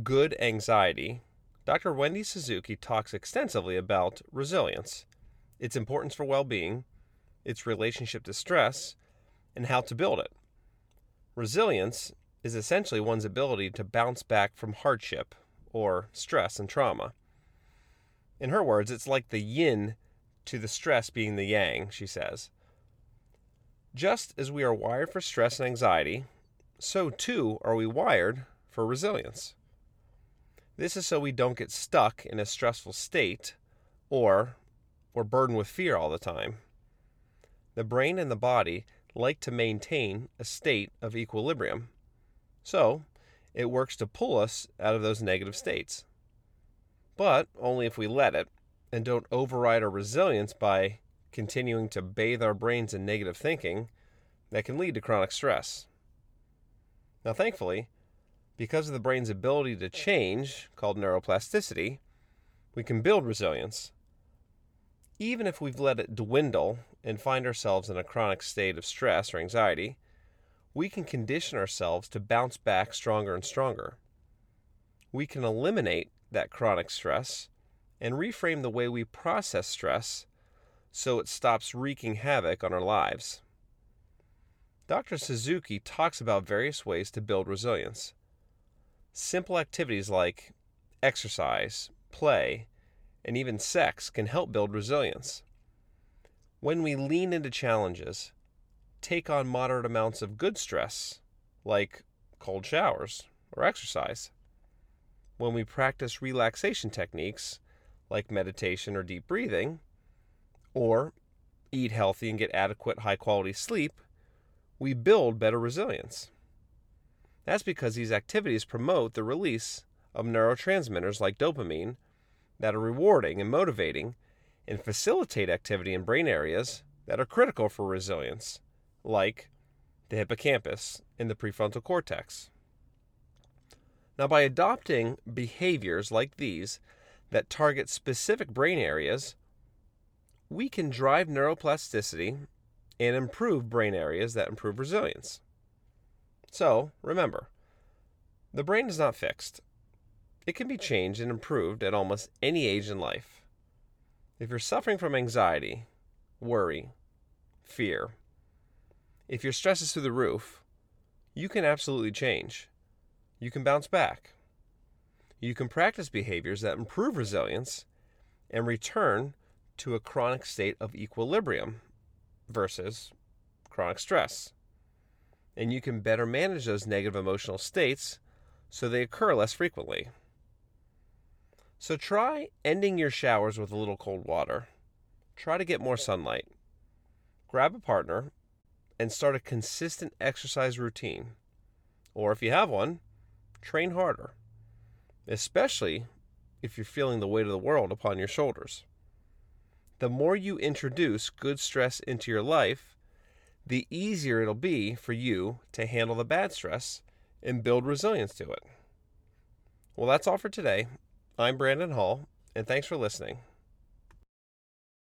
Good Anxiety, Dr. Wendy Suzuki talks extensively about resilience, its importance for well being, its relationship to stress, and how to build it. Resilience is essentially one's ability to bounce back from hardship or stress and trauma. In her words, it's like the yin to the stress being the yang, she says. Just as we are wired for stress and anxiety, so too are we wired for resilience. This is so we don't get stuck in a stressful state or we're burdened with fear all the time. The brain and the body like to maintain a state of equilibrium. So, it works to pull us out of those negative states. But only if we let it and don't override our resilience by continuing to bathe our brains in negative thinking that can lead to chronic stress. Now, thankfully, because of the brain's ability to change, called neuroplasticity, we can build resilience. Even if we've let it dwindle and find ourselves in a chronic state of stress or anxiety, we can condition ourselves to bounce back stronger and stronger. We can eliminate that chronic stress and reframe the way we process stress so it stops wreaking havoc on our lives. Dr. Suzuki talks about various ways to build resilience. Simple activities like exercise, play, and even sex can help build resilience. When we lean into challenges, take on moderate amounts of good stress, like cold showers or exercise, when we practice relaxation techniques, like meditation or deep breathing, or eat healthy and get adequate high quality sleep, we build better resilience. That's because these activities promote the release of neurotransmitters like dopamine that are rewarding and motivating and facilitate activity in brain areas that are critical for resilience, like the hippocampus and the prefrontal cortex. Now, by adopting behaviors like these that target specific brain areas, we can drive neuroplasticity and improve brain areas that improve resilience. So, remember, the brain is not fixed. It can be changed and improved at almost any age in life. If you're suffering from anxiety, worry, fear, if your stress is through the roof, you can absolutely change. You can bounce back. You can practice behaviors that improve resilience and return to a chronic state of equilibrium versus chronic stress and you can better manage those negative emotional states so they occur less frequently. So try ending your showers with a little cold water. Try to get more sunlight. Grab a partner and start a consistent exercise routine. Or if you have one, train harder, especially if you're feeling the weight of the world upon your shoulders. The more you introduce good stress into your life, the easier it'll be for you to handle the bad stress and build resilience to it. Well, that's all for today. I'm Brandon Hall, and thanks for listening.